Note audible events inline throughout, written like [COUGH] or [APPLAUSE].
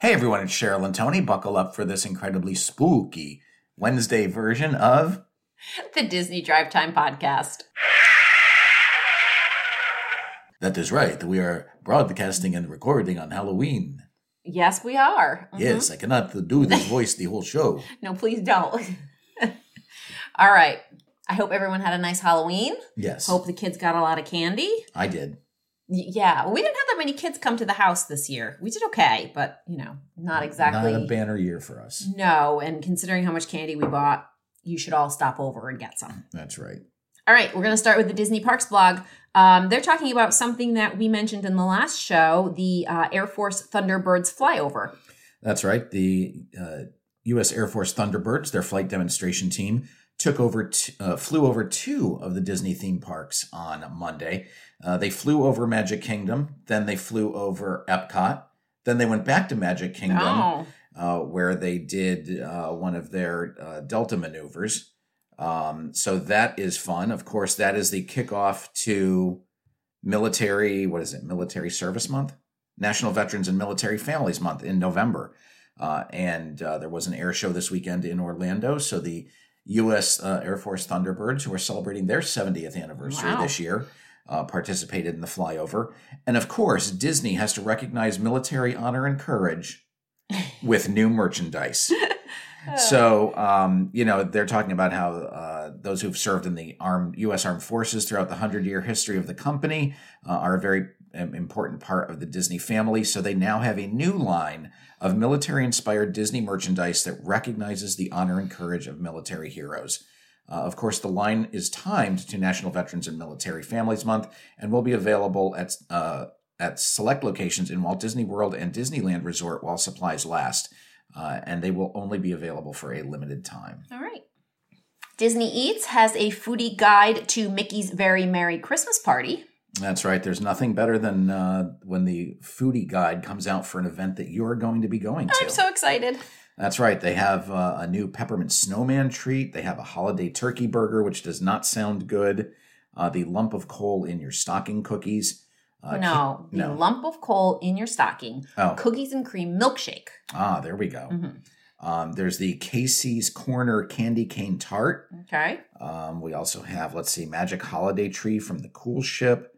Hey everyone, it's Cheryl and Tony. Buckle up for this incredibly spooky Wednesday version of the Disney Drive Time Podcast. That is right. We are broadcasting and recording on Halloween. Yes, we are. Mm-hmm. Yes, I cannot do this voice the whole show. [LAUGHS] no, please don't. [LAUGHS] All right. I hope everyone had a nice Halloween. Yes. Hope the kids got a lot of candy. I did. Yeah, we didn't have that many kids come to the house this year. We did okay, but you know, not exactly not a banner year for us. No, and considering how much candy we bought, you should all stop over and get some. That's right. All right, we're going to start with the Disney Parks blog. Um, they're talking about something that we mentioned in the last show: the uh, Air Force Thunderbirds flyover. That's right. The uh, U.S. Air Force Thunderbirds, their flight demonstration team, took over, t- uh, flew over two of the Disney theme parks on Monday. Uh, they flew over Magic Kingdom, then they flew over Epcot, then they went back to Magic Kingdom, oh. uh, where they did uh, one of their uh, Delta maneuvers. Um, so that is fun. Of course, that is the kickoff to military. What is it? Military Service Month, National Veterans and Military Families Month in November. Uh, and uh, there was an air show this weekend in Orlando. So the U.S. Air Force Thunderbirds, who are celebrating their 70th anniversary wow. this year, uh, participated in the flyover. And of course, Disney has to recognize military honor and courage [LAUGHS] with new merchandise. [LAUGHS] so, um, you know, they're talking about how uh, those who've served in the armed U.S. Armed Forces throughout the hundred year history of the company uh, are a very um, important part of the Disney family. So they now have a new line of military inspired Disney merchandise that recognizes the honor and courage of military heroes. Uh, of course, the line is timed to National Veterans and Military Families Month and will be available at uh, at select locations in Walt Disney World and Disneyland Resort while supplies last. Uh, and they will only be available for a limited time. All right. Disney Eats has a foodie guide to Mickey's Very Merry Christmas Party. That's right. There's nothing better than uh, when the foodie guide comes out for an event that you're going to be going to. I'm so excited. That's right. They have uh, a new peppermint snowman treat. They have a holiday turkey burger, which does not sound good. Uh, the lump of coal in your stocking cookies. Uh, no, the no. lump of coal in your stocking. Oh. Cookies and cream milkshake. Ah, there we go. Mm-hmm. Um, there's the Casey's Corner candy cane tart. Okay. Um, we also have, let's see, Magic Holiday Tree from the Cool Ship.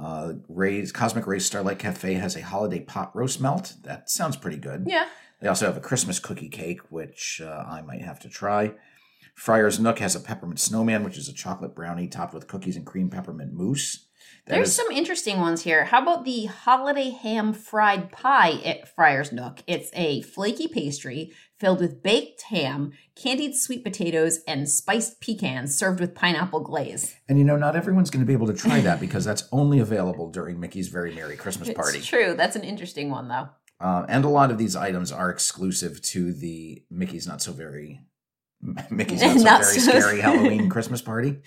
Uh, Ray's Cosmic Ray's Starlight Cafe has a holiday pot roast melt. That sounds pretty good. Yeah. They also have a Christmas cookie cake, which uh, I might have to try. Friar's Nook has a peppermint snowman, which is a chocolate brownie topped with cookies and cream peppermint mousse. There's is... some interesting ones here. How about the holiday ham fried pie at Friar's Nook? It's a flaky pastry filled with baked ham, candied sweet potatoes, and spiced pecans served with pineapple glaze. And you know, not everyone's going to be able to try that because that's only available during Mickey's Very Merry Christmas Party. It's true. That's an interesting one, though. Uh, and a lot of these items are exclusive to the Mickey's Not So Very [LAUGHS] Mickey's [LAUGHS] Not So Not Very so Scary Halloween [LAUGHS] Christmas Party.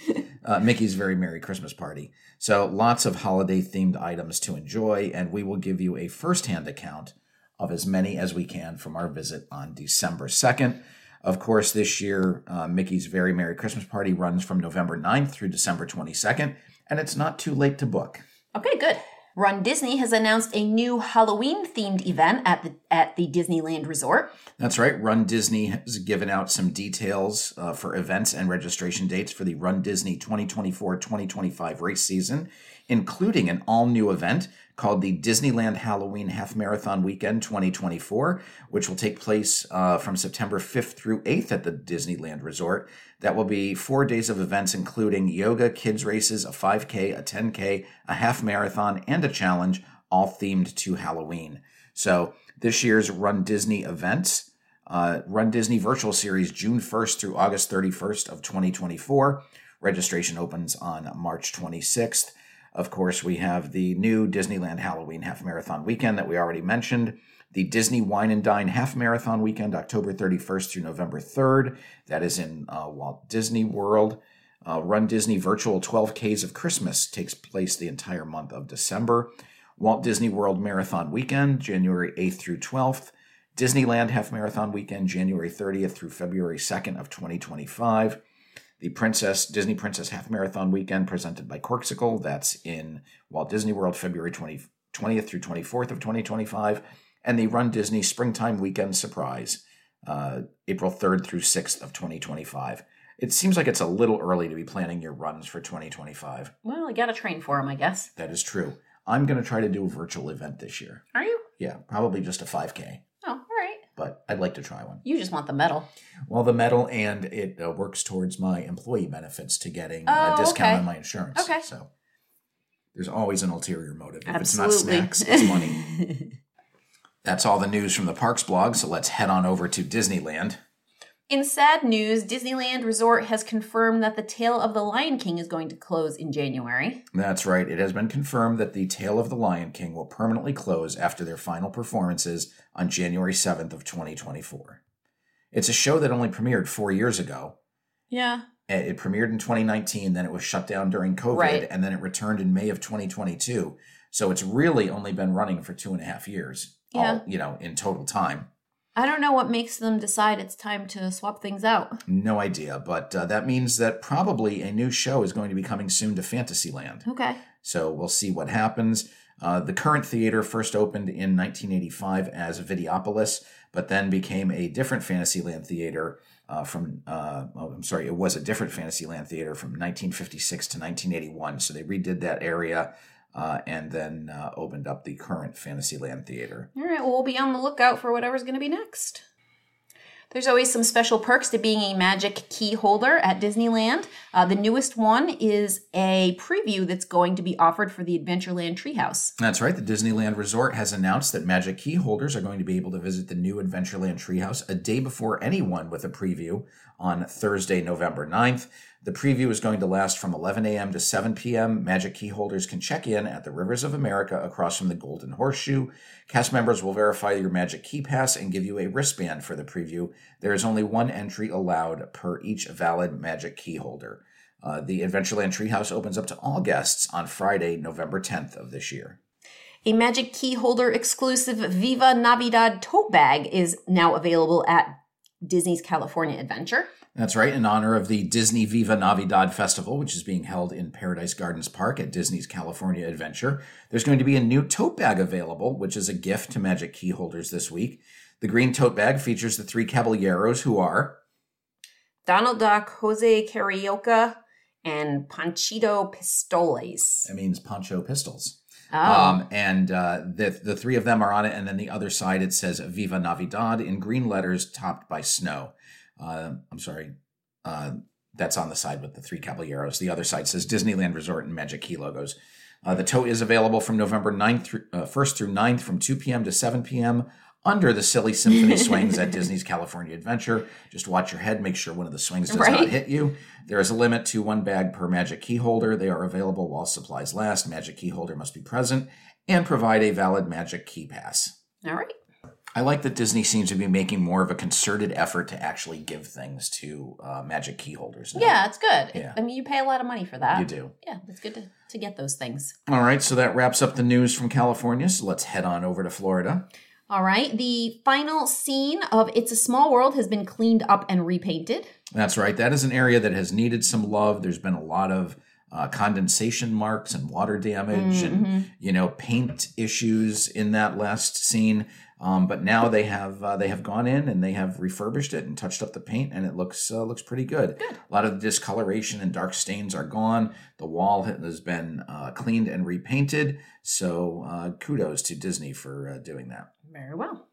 Uh, Mickey's Very Merry Christmas Party. So lots of holiday themed items to enjoy, and we will give you a first-hand account of as many as we can from our visit on December 2nd. Of course, this year, uh, Mickey's Very Merry Christmas Party runs from November 9th through December 22nd, and it's not too late to book. Okay, good. Run Disney has announced a new Halloween themed event at the at the Disneyland Resort. That's right. Run Disney has given out some details uh, for events and registration dates for the Run Disney 2024-2025 race season, including an all-new event called the Disneyland Halloween Half Marathon Weekend 2024, which will take place uh, from September 5th through 8th at the Disneyland Resort. That will be four days of events, including yoga, kids races, a 5K, a 10K, a half marathon, and a challenge, all themed to Halloween. So this year's Run Disney events. Uh, Run Disney Virtual Series June 1st through August 31st of 2024. Registration opens on March 26th. Of course, we have the new Disneyland Halloween Half Marathon Weekend that we already mentioned. The Disney Wine and Dine Half Marathon Weekend, October 31st through November 3rd. That is in uh, Walt Disney World. Uh, Run Disney Virtual 12Ks of Christmas takes place the entire month of December. Walt Disney World Marathon Weekend, January 8th through 12th. Disneyland Half Marathon Weekend, January 30th through February 2nd of 2025 the Princess Disney Princess Half Marathon Weekend presented by Corksicle. That's in Walt Disney World, February 20, 20th through 24th of 2025. and the Run Disney Springtime Weekend Surprise, uh, April 3rd through 6th of 2025. It seems like it's a little early to be planning your runs for 2025. Well, I got to train for them, I guess. That is true. I'm going to try to do a virtual event this year. Are you? Yeah, probably just a 5K, Oh, all right. But I'd like to try one. You just want the medal. Well, the medal and it uh, works towards my employee benefits to getting Oh, a discount okay. on my insurance. Okay. So there's always an ulterior motive. If Absolutely. it's not snacks, it's money. [LAUGHS] That's all the news from the Parks blog. So let's head on over to Disneyland. In sad news, Disneyland Resort has confirmed that the Tale of the Lion King is going to close in January. That's right. It has been confirmed that the Tale of the Lion King will permanently close after their final performances on January 7th of 2024. It's a show that only premiered four years ago. Yeah. Uh, It premiered in 2019, then it was shut down during COVID, Right. and then it returned in May of 2022. So it's really only been running for two and a half years. Yeah. All, you know, in total time. I don't know what makes them decide it's time to swap things out. No idea, but uh, that means that probably a new show is going to be coming soon to Fantasyland. Okay. So we'll see what happens. Uh, the current theater first opened in 1985 as Videopolis, but then became a different Fantasyland theater uh, from, uh, oh, I'm sorry, it was a different Fantasyland theater from 1956 to 1981. So they redid that area uh, and then uh, opened up the current Fantasyland theater. All right, well, we'll be on the lookout for whatever's going to be next. There's always some special perks to being a magic key holder at Disneyland. Uh, the newest one is a preview that's going to be offered for the Adventureland Treehouse. That's right. The Disneyland Resort has announced that Magic Key holders are going to be able to visit the new Adventureland Treehouse a day before anyone with a preview on Thursday, November 9th. The preview is going to last from 11 a.m. to 7 p.m. Magic Key holders can check in at the Rivers of America across from the Golden Horseshoe. Cast members will verify your Magic Key Pass and give you a wristband for the preview. There is only one entry allowed per each valid Magic Key holder. Uh, the Adventureland Treehouse opens up to all guests on Friday, November 10th of this year. A Magic Key Holder exclusive Viva Navidad tote bag is now available at Disney's California Adventure. That's right, in honor of the Disney Viva Navidad Festival, which is being held in Paradise Gardens Park at Disney's California Adventure. There's going to be a new tote bag available, which is a gift to Magic Key holders this week. The green tote bag features the three caballeros who are Donald Duck, Jose Carioca, and Panchito Pistoles. that means Poncho Pistols. Oh, Um, and uh, the the three of them are on it, and then the other side it says "Viva Navidad" in green letters, topped by snow. Uh, I'm sorry, uh, that's on the side with the three caballeros. The other side says Disneyland Resort and Magic Key logos. Uh, the tote is available from November 9th through, uh, 1st through 9th from 2 p.m. to 7 p.m. under the silly symphony [LAUGHS] swings at Disney's California Adventure. Just watch your head, make sure one of the swings does not hit you. There is a limit to one bag per Magic Key holder. They are available while supplies last. Magic Key holder must be present and provide a valid Magic Key Pass. all right. I like that Disney seems to be making more of a concerted effort to actually give things to uh, Magic Key holders. now. Yeah, it's good. Yeah. I mean, you pay a lot of money for that. You do. Yeah, it's good to, to get those things. All right, so that wraps up the news from California. So let's head on over to Florida. All right. The final scene of It's a Small World has been cleaned up and repainted. That's right. That is an area that has needed some love. There's been a lot of uh, condensation marks and water damage and you know paint issues in that last scene. Um, but now they have uh, they have gone in and they have refurbished it and touched up the paint and it looks uh, looks pretty good. good. A lot of the discoloration and dark stains are gone. The wall has been uh, cleaned and repainted. So uh, kudos to Disney for uh, doing that. Very well.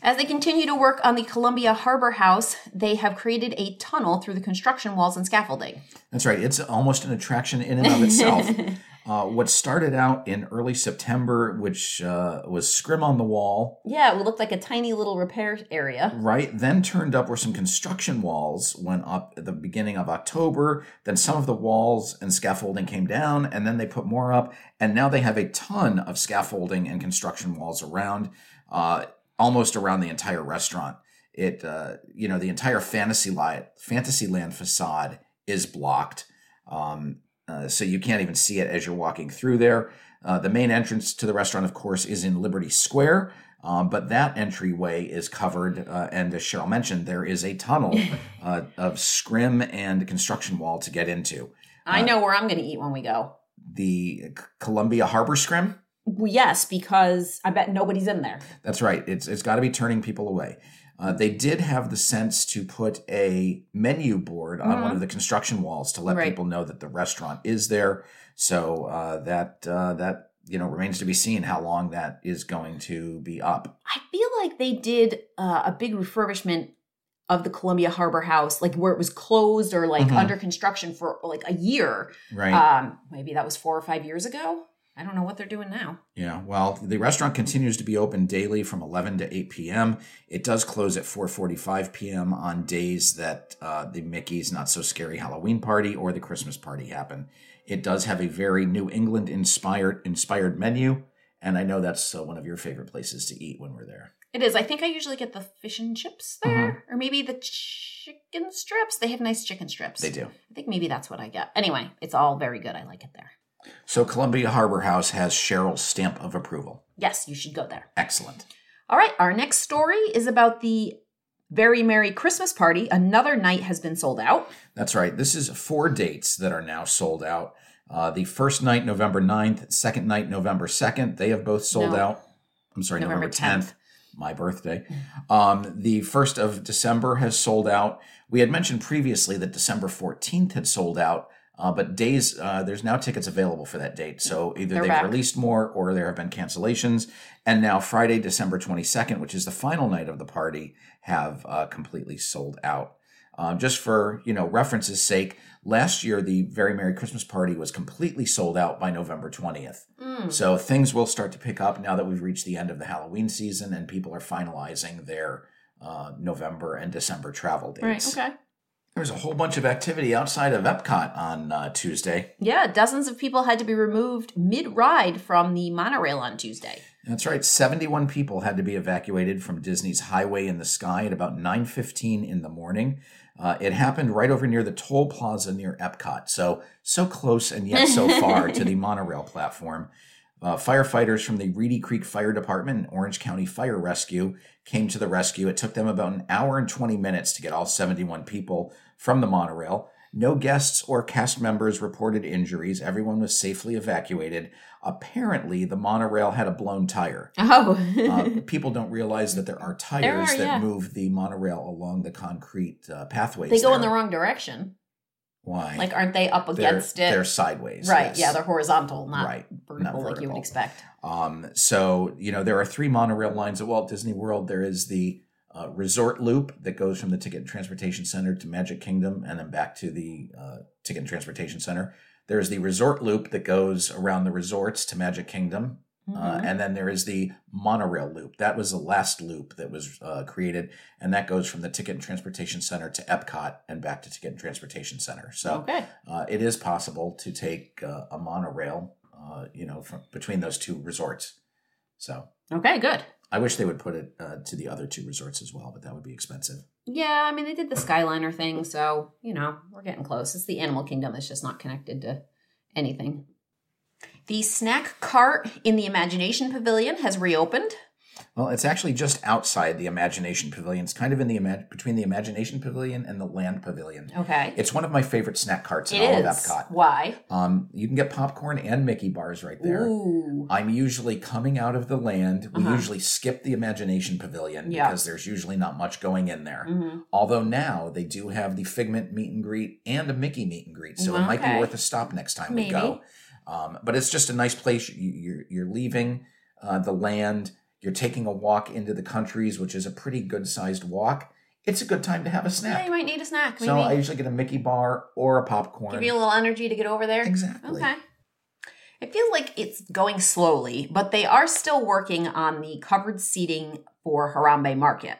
As they continue to work on the Columbia Harbor House, they have created a tunnel through the construction walls and scaffolding. That's right. It's almost an attraction in and of itself. [LAUGHS] uh, what started out in early September, which uh, was scrim on the wall, Yeah, it looked like a tiny little repair area. right, then turned up where some construction walls went up at the beginning of October. Then some of the walls and scaffolding came down, and then they put more up. And now they have a ton of scaffolding and construction walls around, uh, almost around the entire restaurant. It, uh, you know, the entire fantasy light, Fantasyland facade is blocked. Um, uh, so you can't even see it as you're walking through there. Uh, the main entrance to the restaurant, of course, is in Liberty Square, um, but that entryway is covered. Uh, and as Cheryl mentioned, there is a tunnel [LAUGHS] uh, of scrim and construction wall to get into. I know where I'm going to eat when we go. The Columbia Harbor Scrim. Well, yes, because I bet nobody's in there. That's right. It's it's got to be turning people away. Uh, they did have the sense to put a menu board on one Mhm. of the construction walls to let Right. people know that the restaurant is there. So uh, that uh, that you know remains to be seen how long that is going to be up. I feel like they did uh, a big refurbishment of the Columbia Harbor House, like where it was closed or like Mhm. under construction for like a year. Right. Um, maybe that was four or five years ago. I don't know what they're doing now. Yeah, well, the restaurant continues to be open daily from 11 to 8 p.m. It does close at 4:45 p.m. on days that uh, the Mickey's Not So Scary Halloween party or the Christmas party happen. It does have a very New England inspired inspired menu, and I know that's uh, one of your favorite places to eat when we're there. It is. I think I usually get the fish and chips there, or maybe the chicken strips. They have nice chicken strips. They do. I think maybe that's what I get. Anyway, it's all very good. I like it there. So Columbia Harbor House has Cheryl's stamp of approval. Yes, you should go there. Excellent. All right, our next story is about the Very Merry Christmas Party. Another night has been sold out. That's right. This is four dates that are now sold out. Uh, the first night, November 9th, second night, November 2nd, they have both sold No. out. I'm sorry, November, November 10th, 10th. my birthday. Um, the 1st of December has sold out. We had mentioned previously that December 14th had sold out, uh, but days, uh, there's now tickets available for that date. So either They're they've back. released more or there have been cancellations. And now Friday, December 22nd, which is the final night of the party, have uh, completely sold out. Um, just for you know reference's sake, last year the Very Merry Christmas Party was completely sold out by November 20th. Mm. So things will start to pick up now that we've reached the end of the Halloween season and people are finalizing their uh, November and December travel dates. Right, okay. There's a whole bunch of activity outside of Epcot on uh, Tuesday. Yeah, dozens of people had to be removed mid ride from the monorail on Tuesday. That's right. 71 people had to be evacuated from Disney's Highway in the Sky at about 9:15 in the morning. Uh, it happened right over near the toll plaza near Epcot, so so close and yet so far [LAUGHS] to the monorail platform. Uh, firefighters from the Reedy Creek Fire Department and Orange County Fire Rescue came to the rescue. It took them about an hour and 20 minutes to get all 71 people from the monorail. No guests or cast members reported injuries. Everyone was safely evacuated. Apparently, the monorail had a blown tire. [LAUGHS] Oh. Uh, people don't realize that there are tires are, that yeah. move the monorail along the concrete uh, pathways. they go in the wrong direction. Why? Like, aren't they up they're, against it? They're sideways. right, yes. yeah, they're horizontal, not Right, vertical not like you would expect. Um, so, you know, there are three monorail lines at Walt Disney World. There is the uh, resort loop that goes from the Ticket and Transportation Center to Magic Kingdom and then back to the uh, Ticket and Transportation Center. There's the resort loop that goes around the resorts to Magic Kingdom. Uh, Mhm. and then there is the monorail loop. That was the last loop that was uh, created, and that goes from the Ticket and Transportation Center to Epcot and back to Ticket and Transportation Center. So okay. uh, it is possible to take uh, a monorail, uh, you know, from between those two resorts. So Okay, good. I wish they would put it uh, to the other two resorts as well, but that would be expensive. Yeah, I mean, they did the Skyliner thing, so, you know, we're getting close. It's the Animal Kingdom that's just not connected to anything. The snack cart in the Imagination Pavilion has reopened. Well, it's actually just outside the Imagination Pavilion. It's kind of in the ima- between the Imagination Pavilion and the Land Pavilion. Okay. It's one of my favorite snack carts in It all is. of Epcot. Why? Um, you can get popcorn and Mickey bars right there. Ooh. I'm usually coming out of the land. We Uh-huh. usually skip the Imagination Pavilion Yeah. because there's usually not much going in there. hmm Although now they do have the Figment meet and greet and a Mickey meet and greet, so it might be worth a stop next time we go. Um, but it's just a nice place. You, you're you're leaving uh, the land. You're taking a walk into the countries, which is a pretty good sized walk. It's a good time to have a snack. Yeah, you might need a snack. Maybe so I usually get a Mickey bar or a popcorn. give you a little energy to get over there. exactly. Okay. It feels like it's going slowly, but they are still working on the covered seating for Harambe Market.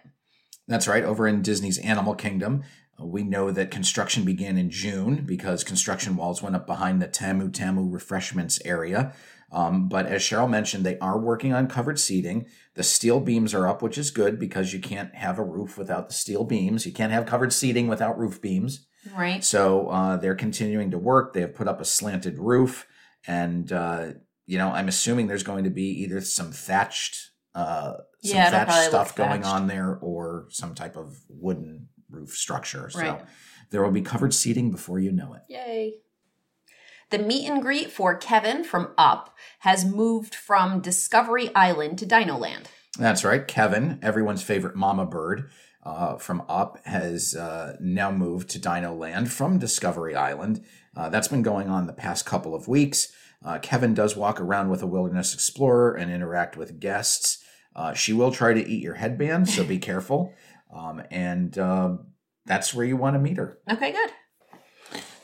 That's right. Over in Disney's Animal Kingdom, we know that construction began in June because construction walls went up behind the Tamu Tamu refreshments area. Um, but as Cheryl mentioned, they are working on covered seating. The steel beams are up, which is good because you can't have a roof without the steel beams. You can't have covered seating without roof beams. Right. So uh, they're continuing to work. They have put up a slanted roof, and uh, you know, I'm assuming there's going to be either some thatched, uh, some Yeah, thatched stuff going thatched. on there, or some type of wooden roof structure. So Right. there will be covered seating before you know it. Yay. The meet and greet for Kevin from Up has moved from Discovery Island to Dino Land. That's right. Kevin, everyone's favorite mama bird uh, from Up, has uh, now moved to Dino Land from Discovery Island. Uh, that's been going on the past couple of weeks. Uh, Kevin does walk around with a wilderness explorer and interact with guests. Uh, she will try to eat your headband, so be careful. Um, and uh, that's where you want to meet her. Okay, good.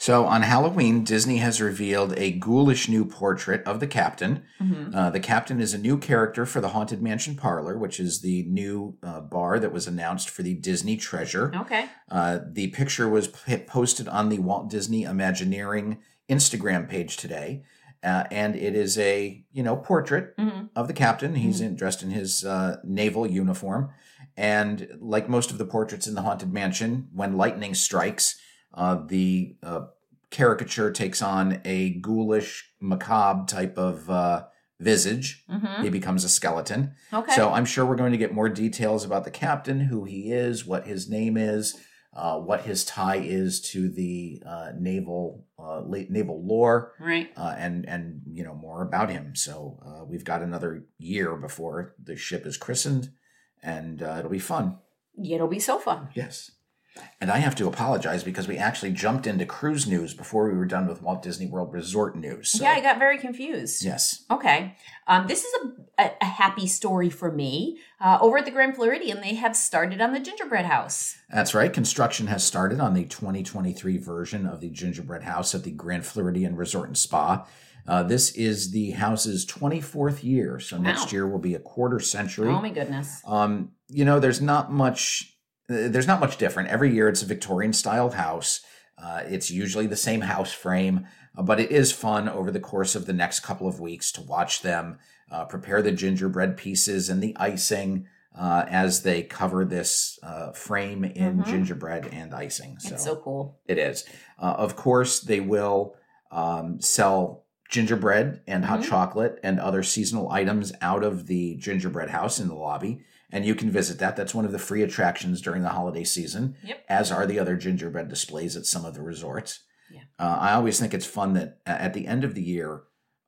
So on Halloween, Disney has revealed a ghoulish new portrait of the captain. Mm-hmm. Uh, the captain is a new character for the Haunted Mansion Parlor, which is the new uh, bar that was announced for the Disney Treasure. Okay. Uh, the picture was p- posted on the Walt Disney Imagineering Instagram page today. Uh, and it is a you know portrait hmm of the captain. He's in, dressed in his uh, naval uniform, and like most of the portraits in the haunted mansion, when lightning strikes, uh, the uh, caricature takes on a ghoulish, macabre type of uh, visage. hmm He becomes a skeleton. Okay. So I'm sure we're going to get more details about the captain, who he is, what his name is, uh, what his tie is to the uh, naval uh, naval lore right. uh, and and you know more about him. So uh, we've got another year before the ship is christened, and uh, it'll be fun. It'll be so fun. Yes. And I have to apologize because we actually jumped into cruise news before we were done with Walt Disney World Resort news. So, Yeah, I got very confused. yes. Okay. Um, this is a, a, a happy story for me. Uh, over at the Grand Floridian, they have started on the gingerbread house. That's right. Construction has started on the 2023 version of the gingerbread house at the Grand Floridian Resort and Spa. Uh, this is the house's 24th year, so next year will be a quarter century. Oh my goodness. Um, you know, there's not much. uh, There's not much different. Every year, it's a Victorian styled house. Uh, it's usually the same house frame, uh, but it is fun over the course of the next couple of weeks to watch them uh, prepare the gingerbread pieces and the icing uh, as they cover this uh, frame in Mhm. gingerbread and icing. So, It's so cool. it is. Uh, of course, they will um, sell gingerbread and hot Mhm. chocolate and other seasonal items out of the gingerbread house in the lobby. And you can visit that. That's one of the free attractions during the holiday season, Yep. as are the other gingerbread displays at some of the resorts. Yeah. Uh, I always think it's fun that at the end of the year,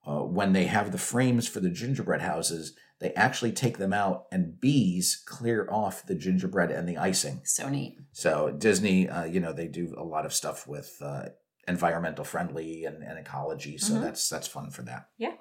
uh, when they have the frames for the gingerbread houses, they actually take them out and bees clear off the gingerbread and the icing. So neat. So Disney, uh, you know, they do a lot of stuff with uh, environmental friendly and, and ecology. So Mhm. that's that's fun for that. Yeah.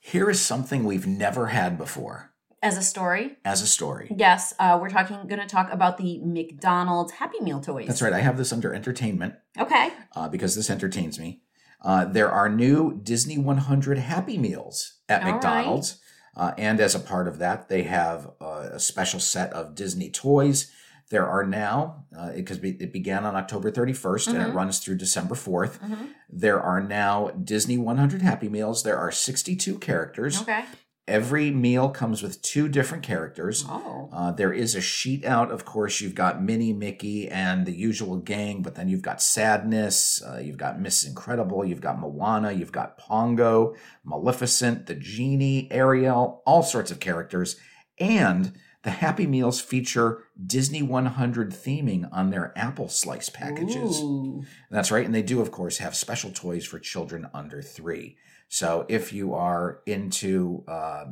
Here is something we've never had before As a story, as a story. yes, uh, we're talking going to talk about the McDonald's Happy Meal toys. That's right. I have this under entertainment Okay. uh, because this entertains me. Uh, there are new Disney 100 Happy Meals at All McDonald's. Uh, and as a part of that, they have uh, a special set of Disney toys. There are now, because it began on October 31st and it Mhm. runs through December 4th. hmm There are now Disney 100 Happy Meals. There are 62 characters. Okay. Every meal comes with two different characters. Oh. Uh, there is a sheet out. Of course, you've got Minnie, Mickey, and the usual gang, but then you've got Sadness, uh, you've got Miss Incredible, you've got Moana, you've got Pongo, Maleficent, the Genie, Ariel, all sorts of characters. And the Happy Meals feature Disney 100 theming on their apple slice packages. Ooh. That's right. And they do, of course, have special toys for children under three. So if you are into, uh,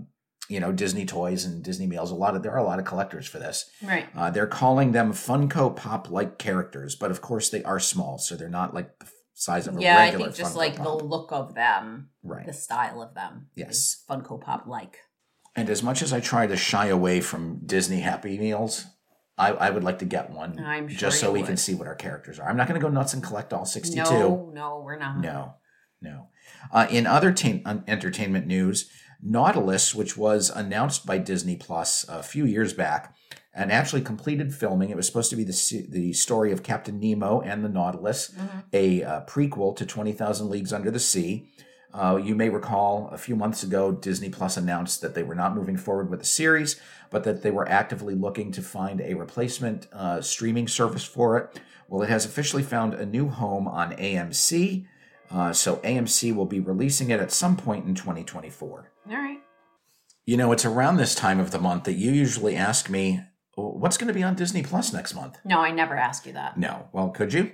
you know, Disney toys and Disney meals, a lot of there are a lot of collectors for this. Right. Uh, they're calling them Funko Pop like characters, but of course they are small, so they're not like the size of a regular. Yeah, I think just Funko like Pop. the look of them, right. the style of them. Yes. Funko Pop like. And as much as I try to shy away from Disney Happy Meals, I, I would like to get one I'm sure just so we can see what our characters are. I'm not going to go nuts and collect all 62. No, no, we're not. No, no. Uh, in other tain- entertainment news, Nautilus, which was announced by Disney Plus a few years back, and actually completed filming. It was supposed to be the the story of Captain Nemo and the Nautilus, Mhm. a uh, prequel to Twenty Thousand Leagues Under the Sea. Uh, you may recall a few months ago, Disney Plus announced that they were not moving forward with the series, but that they were actively looking to find a replacement uh, streaming service for it. Well, it has officially found a new home on AMC. Uh, so AMC will be releasing it at some point in 2024. All right. You know, it's around this time of the month that you usually ask me, what's going to be on Disney Plus next month? No, I never ask you that. No. Well, could you?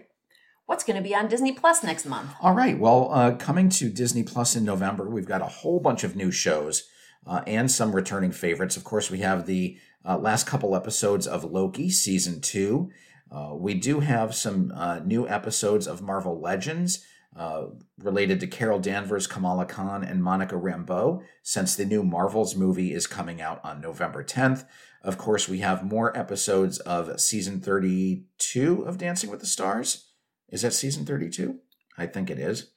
What's going to be on Disney Plus next month? All right. Well, uh, coming to Disney Plus in November, we've got a whole bunch of new shows uh, and some returning favorites. Of course, we have the uh, last couple episodes of Loki season two. Uh, we do have some uh, new episodes of Marvel Legends. Uh, related to Carol Danvers, Kamala Khan, and Monica Rambeau, since the new Marvels movie is coming out on November 10th. Of course, we have more episodes of season 32 of Dancing with the Stars. Is that season 32? I think it is.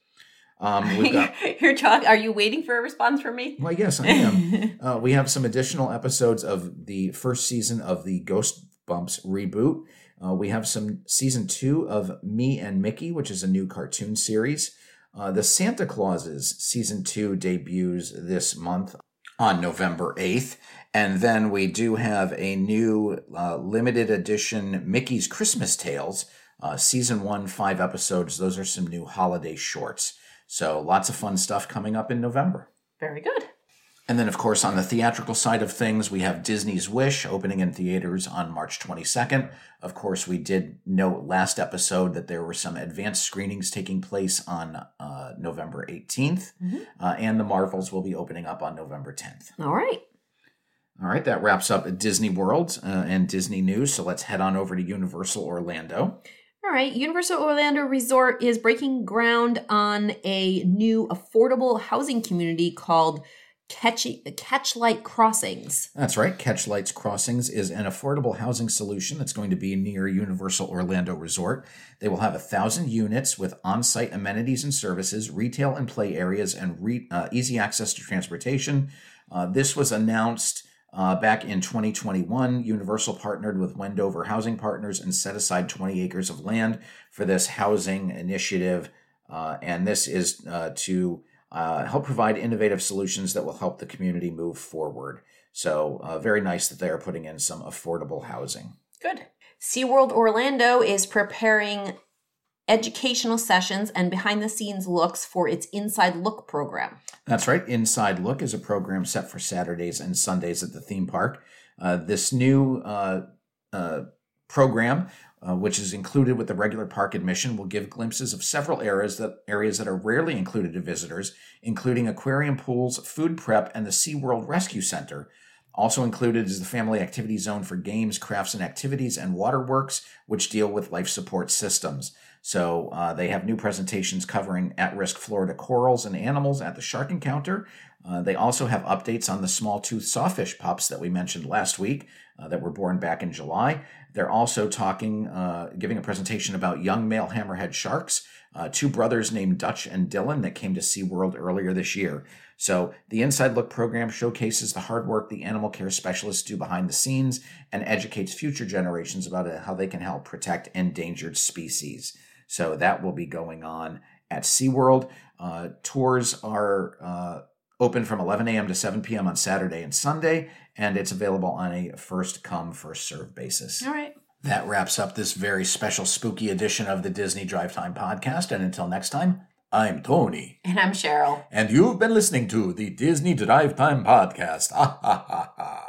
Um, we've got, [LAUGHS] You're talking. Are you waiting for a response from me? Well, yes, I am. [LAUGHS] uh, we have some additional episodes of the first season of the Ghost Bumps reboot. Uh, we have some season two of Me and Mickey, which is a new cartoon series. Uh, the Santa Clauses season two debuts this month on November 8th. And then we do have a new uh, limited edition Mickey's Christmas Tales, uh, season one, five episodes. Those are some new holiday shorts. So lots of fun stuff coming up in November. Very good. And then, of course, on the theatrical side of things, we have Disney's Wish opening in theaters on March 22nd. Of course, we did note last episode that there were some advanced screenings taking place on uh, November 18th, mm-hmm. uh, and the Marvels will be opening up on November 10th. All right. All right, that wraps up Disney World uh, and Disney News. So let's head on over to Universal Orlando. All right, Universal Orlando Resort is breaking ground on a new affordable housing community called Catch, Catchlight Crossings. That's right. Catchlights Crossings is an affordable housing solution that's going to be near Universal Orlando Resort. They will have a thousand units with on-site amenities and services, retail and play areas, and re- uh, easy access to transportation. Uh, this was announced uh, back in 2021. Universal partnered with Wendover Housing Partners and set aside 20 acres of land for this housing initiative, uh, and this is uh, to uh, help provide innovative solutions that will help the community move forward. So, uh, very nice that they are putting in some affordable housing. Good. SeaWorld Orlando is preparing educational sessions and behind the scenes looks for its Inside Look program. That's right. Inside Look is a program set for Saturdays and Sundays at the theme park. Uh, this new uh, uh, program uh, which is included with the regular park admission, will give glimpses of several areas that areas that are rarely included to visitors, including aquarium pools, food prep, and the SeaWorld Rescue Center. Also included is the family activity zone for games, crafts, and activities, and waterworks, which deal with life support systems. So uh, they have new presentations covering at-risk Florida corals and animals at the shark encounter. Uh, they also have updates on the small tooth sawfish pups that we mentioned last week uh, that were born back in July. They're also talking, uh, giving a presentation about young male hammerhead sharks, uh, two brothers named Dutch and Dylan that came to SeaWorld earlier this year. So the Inside Look program showcases the hard work the animal care specialists do behind the scenes and educates future generations about how they can help protect endangered species. So that will be going on at SeaWorld. Uh, tours are uh, open from 11 a.m. to 7 p.m. on Saturday and Sunday, and it's available on a first come, first serve basis. All right. That wraps up this very special spooky edition of the Disney Drive Time podcast. And until next time, I'm Tony. And I'm Cheryl. And you've been listening to the Disney Drive Time podcast. [LAUGHS] Ha ha ha ha.